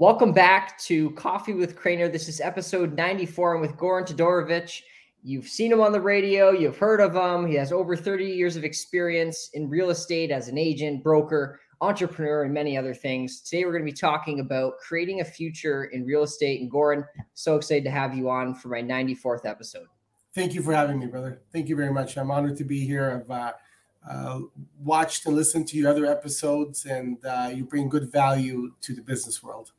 Welcome back to Coffee with Crainer. This is episode 94. I'm with Goran Todorovic. You've seen him on the radio, you've heard of him. He has over 30 years of experience in real estate as an agent, broker, entrepreneur, and many other things. Today, we're going to be talking about creating a future in real estate. And Goran, so excited to have you on for my 94th episode. Thank you for having me, brother. Thank you very much. I'm honored to be here. I've uh, uh, watched and listened to your other episodes, and uh, you bring good value to the business world.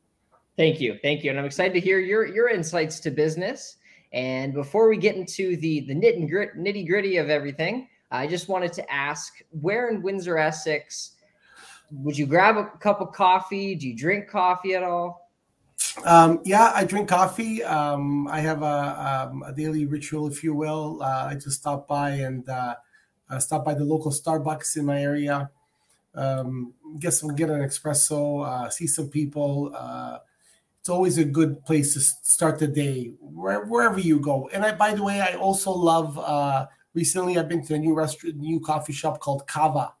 Thank you, thank you, and I'm excited to hear your your insights to business. And before we get into the the nit and grit, nitty gritty of everything, I just wanted to ask, where in Windsor, Essex, would you grab a cup of coffee? Do you drink coffee at all? Um, yeah, I drink coffee. Um, I have a, um, a, daily ritual, if you will. Uh, I just stop by and uh, uh, stop by the local Starbucks in my area. Um, get some, get an espresso, uh, see some people. It's always a good place to start the day where, wherever you go. And I, by the way, I also love. Uh, recently, I've been to a new restaurant, new coffee shop called Kava.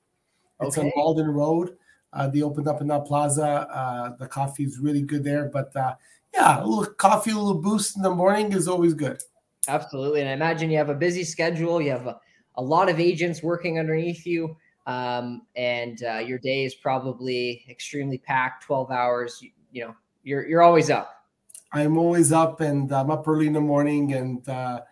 It's okay. on Malden Road. Uh, they opened up in that plaza. Uh, the coffee is really good there. But uh, yeah, a little coffee, a little boost in the morning is always good. Absolutely. And I imagine you have a busy schedule. You have a, a lot of agents working underneath you. Um, and uh, your day is probably extremely packed 12 hours. You, you, know, you're, you're always up. I'm always up and I'm up early in the morning and uh,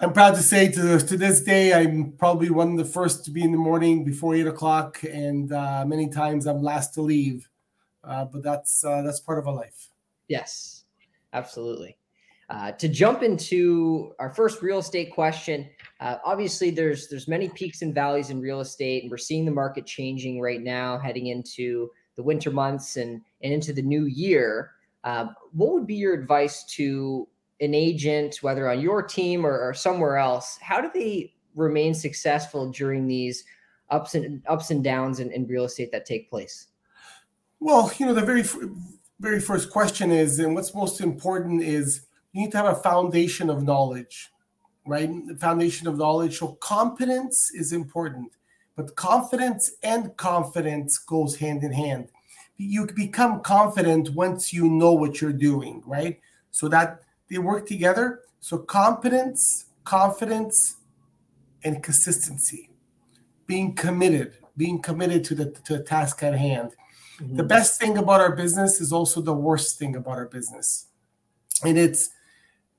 I'm proud to say to to this day, I'm probably one of the first to be in the morning before eight o'clock, and uh, many times I'm last to leave. Uh, but that's uh, that's part of a life. Yes, absolutely. Uh, to jump into our first real estate question, uh, obviously there's there's many peaks and valleys in real estate, and we're seeing the market changing right now, heading into the winter months and and into the new year. Uh, what would be your advice to an agent, whether on your team or, or somewhere else, how do they remain successful during these ups and ups and downs in, in real estate that take place? Well, you know, the very very first question is, and what's most important is you need to have a foundation of knowledge, right? The foundation of knowledge. So competence is important, but confidence and confidence goes hand in hand. You become confident once you know what you're doing, right? So that they work together. So competence, confidence, and consistency. Being committed, being committed to the to the task at hand. Mm-hmm. The best thing about our business is also the worst thing about our business. And it's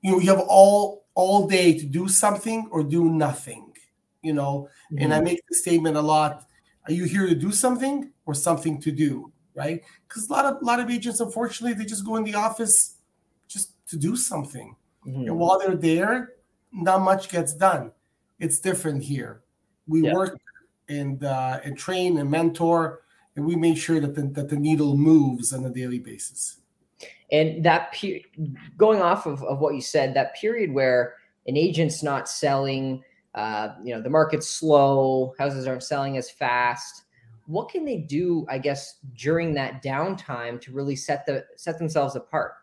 you know, you have all all day to do something or do nothing, you know. Mm-hmm. And I make the statement a lot. Are you here to do something or something to do? Right? Because a lot of a lot of agents, unfortunately, they just go in the office just to do something. Mm-hmm. And while they're there, not much gets done. It's different here. We yeah. work and uh, and train and mentor, and we make sure that the, that the needle moves on a daily basis. And that pe- going off of, of what you said, that period where an agent's not selling, uh, you know, the market's slow, houses aren't selling as fast. What can they do, I guess, during that downtime to really set the set themselves apart?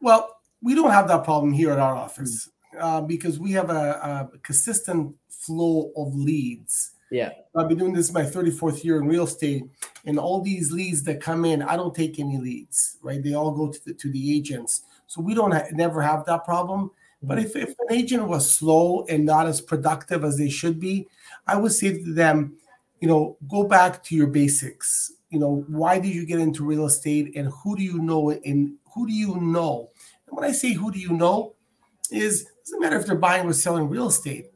Well, we don't have that problem here at our office uh, because we have a, a, consistent flow of leads. Yeah. I've been doing this my 34th year in real estate, and all these leads that come in, I don't take any leads, right? They all go to the, to the agents. So we don't ha- never have that problem. But if, if an agent was slow and not as productive as they should be, I would say to them, you know, go back to your basics. You know, why did you get into real estate and who do you know and who do you know? And when I say who do you know, is doesn't matter if they're buying or selling real estate.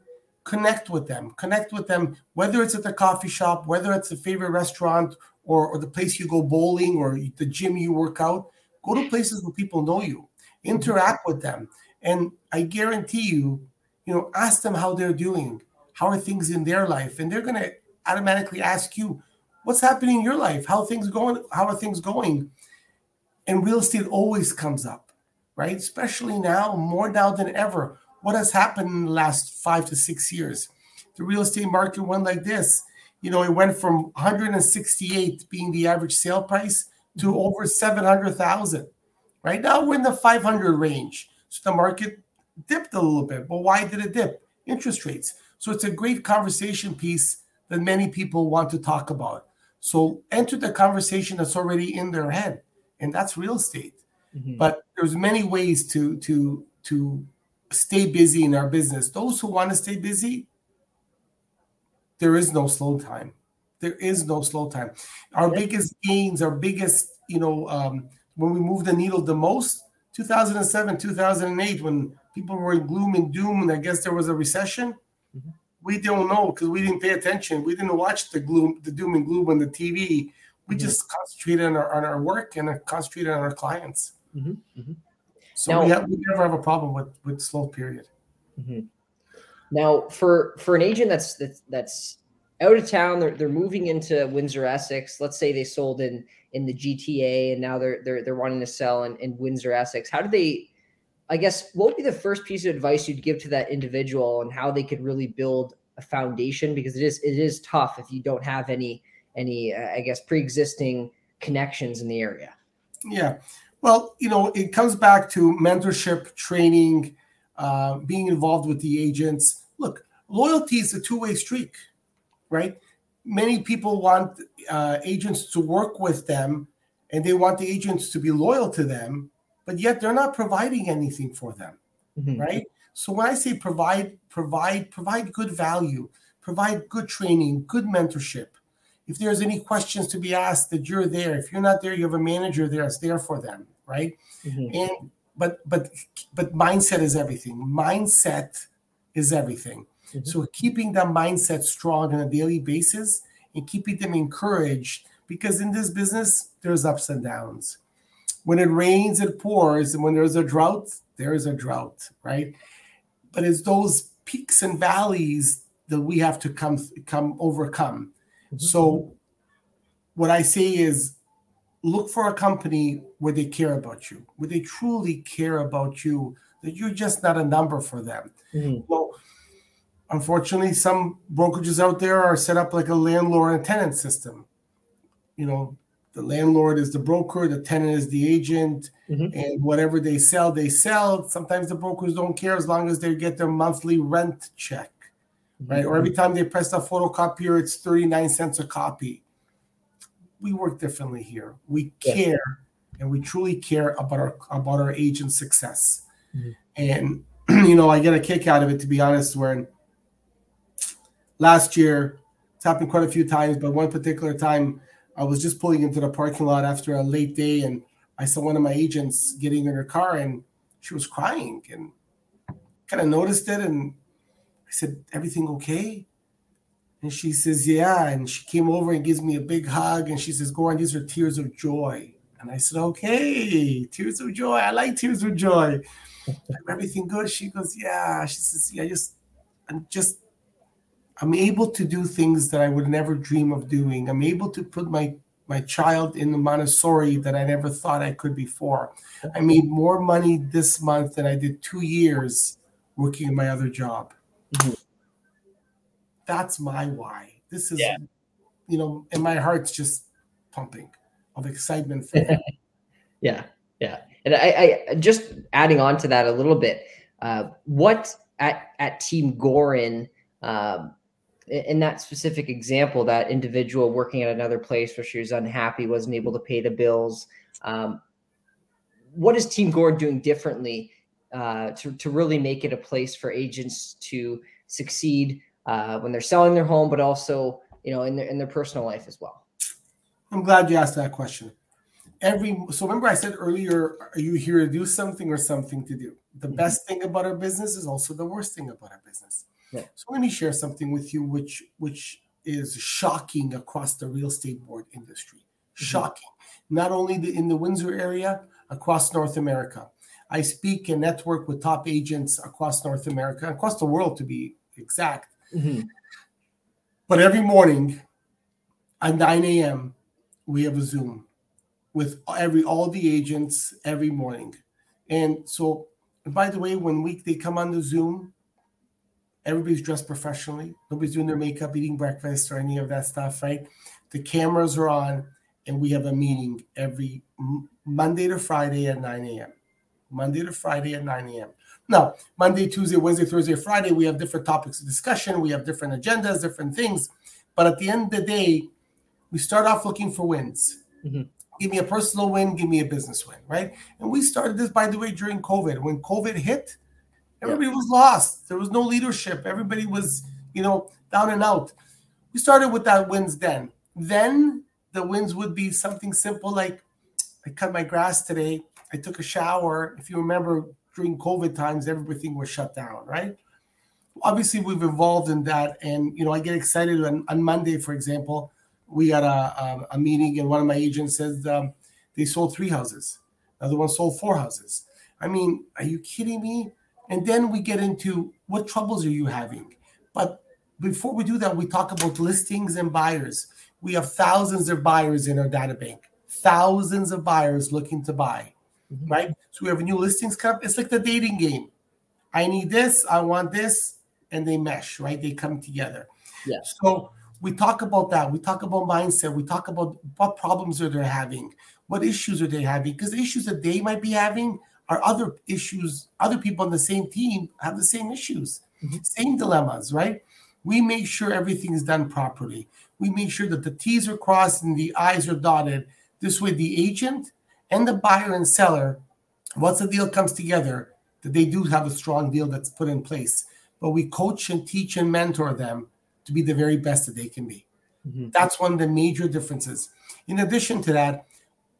Connect with them. Connect with them, whether it's at the coffee shop, whether it's a favorite restaurant, or, or the place you go bowling, or the gym you work out. Go to places where people know you. Interact with them, and I guarantee you, you know, ask them how they're doing. How are things in their life? And they're gonna automatically ask you, what's happening in your life? How things going? How are things going? and real estate always comes up, right? Especially now, more now than ever. What has happened in the last five to six years? The real estate market went like this. You know, it went from 168 being the average sale price to mm-hmm. over 700,000. Right now, we're in the 500 range. So the market dipped a little bit. But why did it dip? Interest rates. So it's a great conversation piece that many people want to talk about. So enter the conversation that's already in their head and that's real estate. Mm-hmm. But there's many ways to to to stay busy in our business. Those who want to stay busy, there is no slow time. There is no slow time. Our biggest gains, our biggest, you know, um, when we move the needle the most, 2007, 2008, when people were in gloom and doom, and I guess there was a recession. Mm-hmm. We don't know because we didn't pay attention. We didn't watch the gloom, the doom and gloom on the TV. We mm-hmm. just concentrated on our on our work and concentrated on our clients. Mm-hmm. mm-hmm. So now, we, have, we never have a problem with with slow period. Mm-hmm. Now, for for an agent that's that's that's out of town, they're they're moving into Windsor Essex. Let's say they sold in in the GTA and now they're they're they're wanting to sell in, in Windsor Essex. How do they? I guess what would be the first piece of advice you'd give to that individual and how they could really build a foundation because it is it is tough if you don't have any any uh, I guess pre-existing connections in the area. Yeah. Well, you know, it comes back to mentorship, training, uh, being involved with the agents. Look, loyalty is a two-way street, right? Many people want uh, agents to work with them, and they want the agents to be loyal to them, but yet they're not providing anything for them, mm-hmm. right? So when I say provide, provide, provide good value, provide good training, good mentorship, if there's any questions to be asked that you're there if you're not there you have a manager there that's there for them right mm-hmm. and but but but mindset is everything mindset is everything mm-hmm. so keeping that mindset strong on a daily basis and keeping them encouraged because in this business there's ups and downs when it rains it pours and when there's a drought there is a drought right but it's those peaks and valleys that we have to come come overcome Mm-hmm. So, what I say is look for a company where they care about you, where they truly care about you, that you're just not a number for them. Mm-hmm. Well, unfortunately, some brokerages out there are set up like a landlord and tenant system. You know, the landlord is the broker, the tenant is the agent, mm-hmm. and whatever they sell, they sell. Sometimes the brokers don't care as long as they get their monthly rent check right? Or every time they press a photocopier, it's 39 cents a copy. We work differently here. We care and we truly care about our about our agent success. Mm-hmm. And you know, I get a kick out of it to be honest, when last year it's happened quite a few times, but one particular time I was just pulling into the parking lot after a late day and I saw one of my agents getting in her car and she was crying and kind of noticed it and I said, Everything okay? And she says, Yeah. And she came over and gives me a big hug. And she says, Goran, these are tears of joy. And I said, Okay, tears of joy. I like tears of joy. Everything good? She goes, Yeah. She says, Yeah, just, I'm just, I'm able to do things that I would never dream of doing. I'm able to put my my child in the Montessori that I never thought I could before. I made more money this month than I did two years working in my other job. Mm-hmm. That's my why. This is, yeah. you know, and my heart's just pumping of excitement. yeah, yeah. And I, I just adding on to that a little bit. Uh, what at at Team Goran, um, in that specific example, that individual working at another place where she was unhappy, wasn't able to pay the bills. Um, what is Team Goran doing differently uh, to, to really make it a place for agents to succeed uh, when they're selling their home, but also you know in their in their personal life as well. I'm glad you asked that question. Every so remember I said earlier, are you here to do something or something to do? The mm-hmm. best thing about our business is also the worst thing about our business. Yeah. So let me share something with you, which which is shocking across the real estate board industry. Mm-hmm. Shocking, not only the, in the Windsor area, across North America. I speak and network with top agents across North America, across the world to be exact. Mm-hmm. But every morning at 9 a.m., we have a Zoom with every all the agents every morning. And so, by the way, when we they come on the Zoom, everybody's dressed professionally. Nobody's doing their makeup, eating breakfast, or any of that stuff, right? The cameras are on, and we have a meeting every Monday to Friday at 9 a.m. Monday to Friday at 9 a.m. Now, Monday, Tuesday, Wednesday, Thursday, Friday, we have different topics of discussion. We have different agendas, different things. But at the end of the day, we start off looking for wins. Mm-hmm. give me a personal win, give me a business win, right? And we started this, by the way, during COVID. When COVID hit, everybody yeah. was lost. There was no leadership. Everybody was, you know, down and out. We started with that wins then. Then the wins would be something simple like I cut my grass today. I took a shower. If you remember during COVID times, everything was shut down, right? Obviously, we've evolved in that. And, you know, I get excited on, on Monday, for example, we got a, a, a, meeting and one of my agents says um, they sold three houses. Another one sold four houses. I mean, are you kidding me? And then we get into what troubles are you having? But before we do that, we talk about listings and buyers. We have thousands of buyers in our data bank, thousands of buyers looking to buy, mm-hmm. right? So we have a new listings come. It's like the dating game. I need this, I want this, and they mesh, right? They come together. Yeah. So we talk about that. We talk about mindset. We talk about what problems are they having, what issues are they having, because the issues that they might be having are other issues. Other people on the same team have the same issues, mm-hmm. same dilemmas, right? We make sure everything is done properly. We make sure that the T's are crossed and the I's are dotted. This way, the agent and the buyer and seller, once the deal comes together, that they do have a strong deal that's put in place. But we coach and teach and mentor them to be the very best that they can be. Mm-hmm. That's one of the major differences. In addition to that,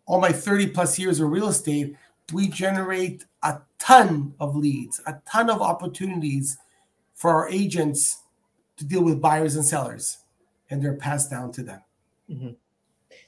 all my 30 plus years of real estate, we generate a ton of leads, a ton of opportunities for our agents to deal with buyers and sellers, and they're passed down to them. Mm-hmm.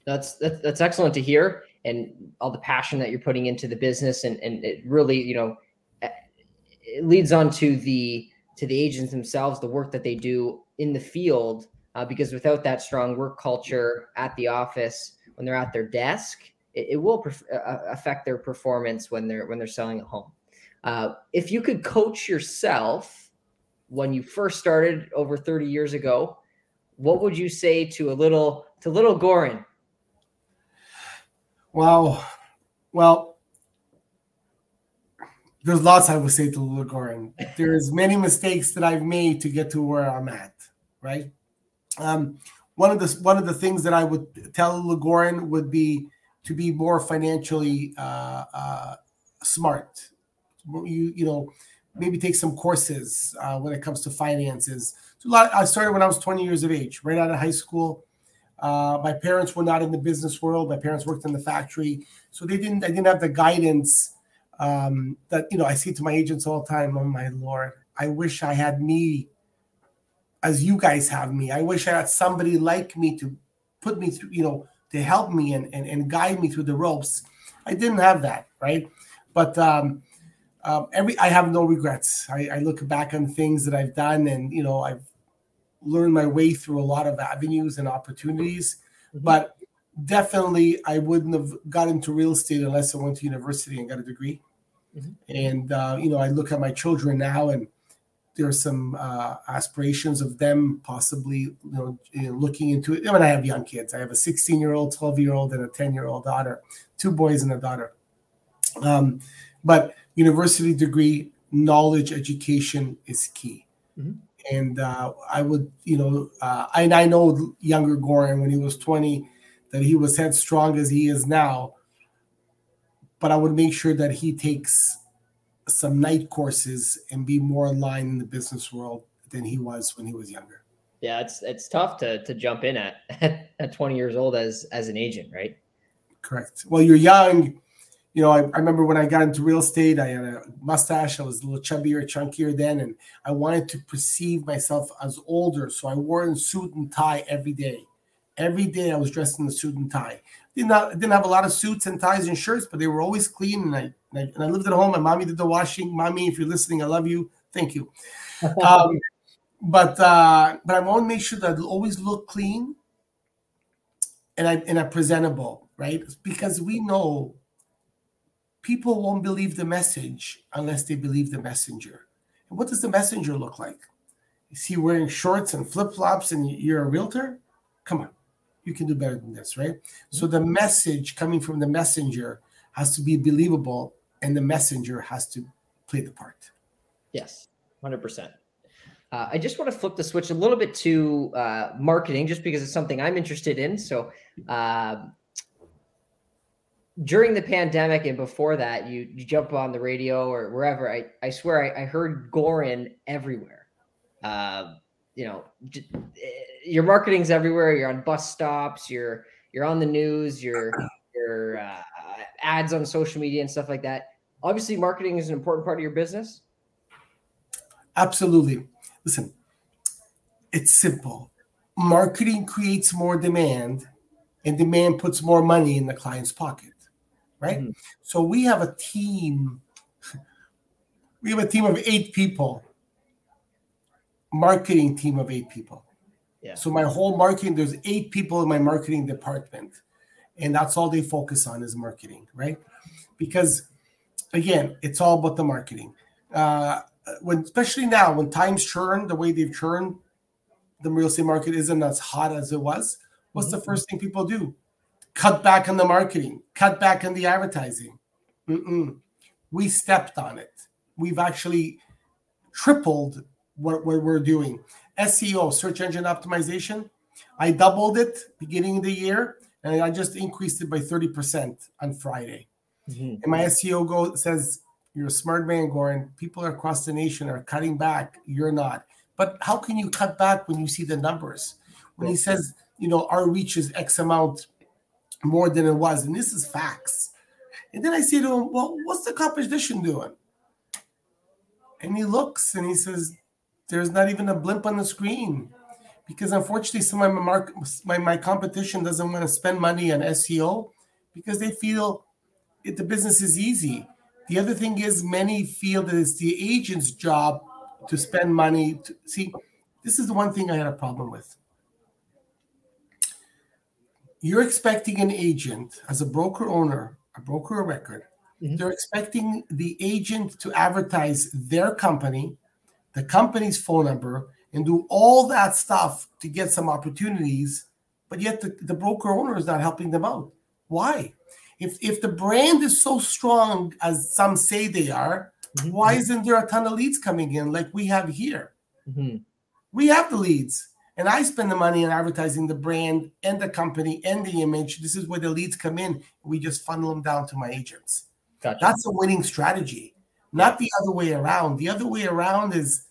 That's, that's that's excellent to hear, and all the passion that you're putting into the business, and and it really, you know, it leads on to the to the agents themselves, the work that they do in the field uh, because without that strong work culture at the office when they're at their desk it, it will uh, uh, affect their performance when they're when they're selling at home uh, if you could coach yourself when you first started over 30 years ago what would you say to a little to little goran wow well there's lots I would say to little Goran. There's many mistakes that I've made to get to where I'm at right? Um, one of the one of the things that I would tell Legoran would be to be more financially uh, uh, smart. You you know maybe take some courses uh, when it comes to finances. So a lot, I started when I was 20 years of age, right out of high school. Uh, my parents were not in the business world. My parents worked in the factory, so they didn't. I didn't have the guidance um, that you know. I see to my agents all the time. Oh my lord! I wish I had me as you guys have me. I wish I had somebody like me to put me through, you know, to help me and, and, and guide me through the ropes. I didn't have that, right? But um, um, every I have no regrets. I, I look back on things that I've done, and you know, I've learned my way through a lot of avenues and opportunities. Mm-hmm. But definitely, I wouldn't have got into real estate unless I went to university and got a degree. Mm-hmm. And uh, you know, I look at my children now, and there are some uh, aspirations of them possibly you know, looking into it. I mean, I have young kids. I have a 16 year old, 12 year old, and a 10 year old daughter, two boys and a daughter. Um, but university degree, knowledge, education is key. Mm-hmm. And uh, I would, you know, uh, and I know younger Goran when he was 20 that he was headstrong as he is now. But I would make sure that he takes some night courses and be more aligned in the business world than he was when he was younger. Yeah, it's it's tough to to jump in at at 20 years old as as an agent, right? Correct. Well, you're young. You know, I, I remember when I got into real estate, I had a mustache. I was a little chubbier, chunkier then, and I wanted to perceive myself as older. So I wore a suit and tie every day. Every day I was dressed in a suit and tie. Did not didn't have a lot of suits and ties and shirts, but they were always clean, and I and I, and I lived at home. My mommy did the washing. Mommy, if you're listening, I love you. Thank you. Um, but uh, but I want to make sure that I always look clean and I and I presentable, right? Because we know people won't believe the message unless they believe the messenger. And what does the messenger look like? Is he wearing shorts and flip flops and you're a realtor? Come on, you can do better than this, right? So the message coming from the messenger has to be believable and the messenger has to play the part. Yes, 100%. Uh, I just want to flip the switch a little bit to uh, marketing, just because it's something I'm interested in. So, uh, during the pandemic and before that, you you jump on the radio or wherever. I I swear I, I heard Goran everywhere. Uh, you know, eh, your marketing's everywhere. You're on bus stops. You're you're on the news. You're your uh, ads on social media and stuff like that. Obviously, marketing is an important part of your business. Absolutely. Listen, it's simple. Marketing creates more demand, and demand puts more money in the client's pocket, right? Mm-hmm. So we have a team. We have a team of eight people, marketing team of eight people. Yeah. So my whole marketing, there's eight people in my marketing department, and that's all they focus on is marketing, right? Because again, it's all about the marketing. Uh, when especially now when times churn the way they've churned, the real estate market isn't as hot as it was. What's mm-hmm. the first thing people do? Cut back on the marketing, cut back on the advertising. Mm-mm. We stepped on it. We've actually tripled what, what we're doing. SEO, search engine optimization, I doubled it beginning of the year, and I just increased it by 30% on Friday. Mm-hmm. And my SEO go says you're a smart man, Goran. People across the nation are cutting back. You're not. But how can you cut back when you see the numbers? When he says, you know, our reach is X amount more than it was, and this is facts. And then I say to him, well, what's the competition doing? And he looks and he says, there's not even a blimp on the screen. Because unfortunately, some of my, mark, my, my competition doesn't want to spend money on SEO because they feel it, the business is easy. The other thing is, many feel that it's the agent's job to spend money. To, see, this is the one thing I had a problem with. You're expecting an agent as a broker owner, a broker of record, mm-hmm. they're expecting the agent to advertise their company, the company's phone number, and do all that stuff to get some opportunities, but yet the, the broker owner is not helping them out. Why? if if the brand is so strong as some say they are, mm-hmm. why isn't there a ton of leads coming in like we have here? Mm-hmm. We have the leads, and I spend the money on advertising the brand and the company and the image. This is where the leads come in. We just funnel them down to my agents. Gotcha. That's a winning strategy, not the other way around. The other way around is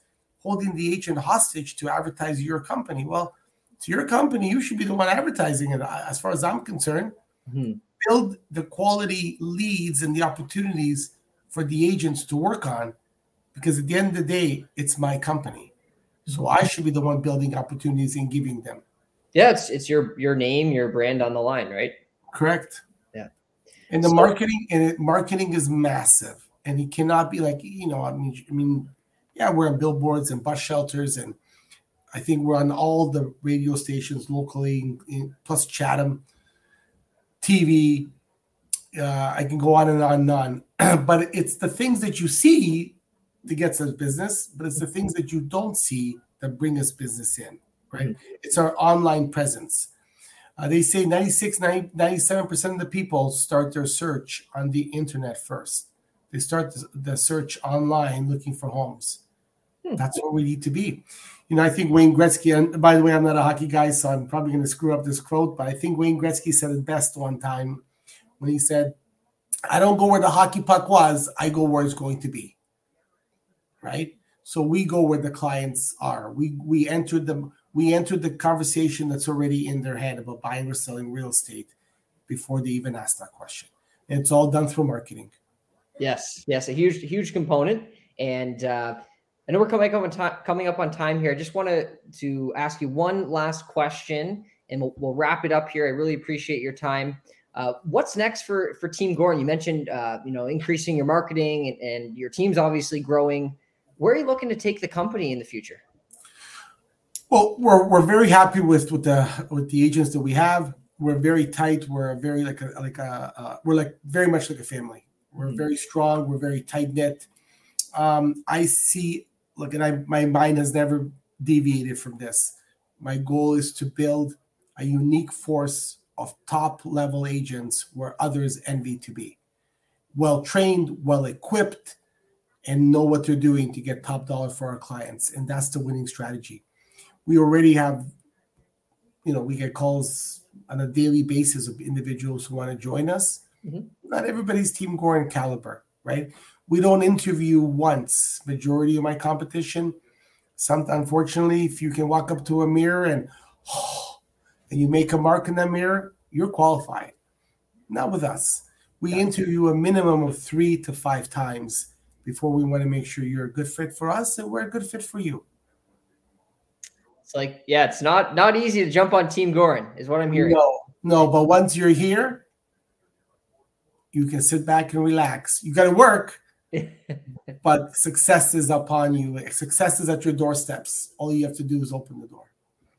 holding the agent hostage to advertise your company. Well, it's your company. You should be the one advertising it, as far as I'm concerned. Mm-hmm build the quality leads and the opportunities for the agents to work on because at the end of the day it's my company so i should be the one building opportunities and giving them yeah it's it's your your name your brand on the line right correct yeah and the so, marketing and it, marketing is massive and it cannot be like you know i mean i mean yeah we're on billboards and bus shelters and i think we're on all the radio stations locally plus chatham TV. Uh, I can go on and on and on. but it's the things that you see that gets us business, but it's the things that you don't see that bring us business in, right? Mm-hmm. It's our online presence. Uh, they say 96, 90, 97% of the people start their search on the internet first. They start the, search online looking for homes. Hmm. That's where we need to be you know, I think Wayne Gretzky, and by the way, I'm not a hockey guy, so I'm probably going to screw up this quote, but I think Wayne Gretzky said it best one time when he said, I don't go where the hockey puck was, I go where it's going to be. Right? So we go where the clients are. We we entered the we entered the conversation that's already in their head about buying or selling real estate before they even ask that question. And it's all done through marketing. Yes, yes, a huge, huge component. And uh, I know we're coming up on time, coming up on time here. I just wanted to ask you one last question, and we'll, we'll wrap it up here. I really appreciate your time. Uh, what's next for for Team Goran? You mentioned uh, you know increasing your marketing, and, and your team's obviously growing. Where are you looking to take the company in the future? Well, we're we're very happy with with the with the agents that we have. We're very tight. We're very like a like a uh, we're like very much like a family. We're mm-hmm. very strong. We're very tight knit. Um, I see look, and I, my mind has never deviated from this. My goal is to build a unique force of top level agents where others envy to be. Well trained, well equipped, and know what they're doing to get top dollar for our clients. And that's the winning strategy. We already have, you know, we get calls on a daily basis of individuals who want to join us. Mm-hmm. Not everybody's Team Goran caliber, right? We don't interview once. Majority of my competition, some unfortunately, if you can walk up to a mirror and oh, and you make a mark in that mirror, you're qualified. Not with us. We interview a minimum of three to five times before we want to make sure you're a good fit for us and we're a good fit for you. It's like, yeah, it's not not easy to jump on Team Goran, is what I'm hearing. No, no, but once you're here, you can sit back and relax. You got to work, but success is upon you. Success is at your doorsteps. All you have to do is open the door.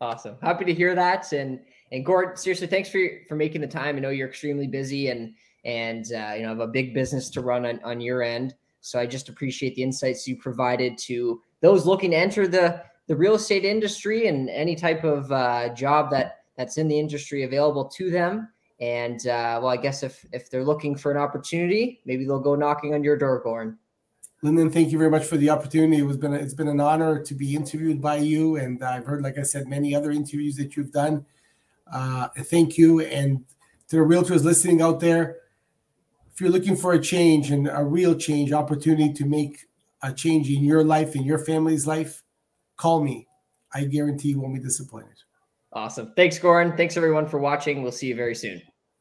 Awesome. Happy to hear that. And and Gord, seriously, thanks for for making the time. I know you're extremely busy and and uh, you know have a big business to run on, on your end. So I just appreciate the insights you provided to those looking to enter the the real estate industry and any type of uh, job that that's in the industry available to them. And uh, well, I guess if if they're looking for an opportunity, maybe they'll go knocking on your door, Goran. Lyndon, thank you very much for the opportunity. It was been a, it's been an honor to be interviewed by you, and I've heard, like I said, many other interviews that you've done. Uh, thank you, and to the realtors listening out there, if you're looking for a change and a real change, opportunity to make a change in your life in your family's life, call me. I guarantee you won't be disappointed. Awesome. Thanks, Goran. Thanks everyone for watching. We'll see you very soon.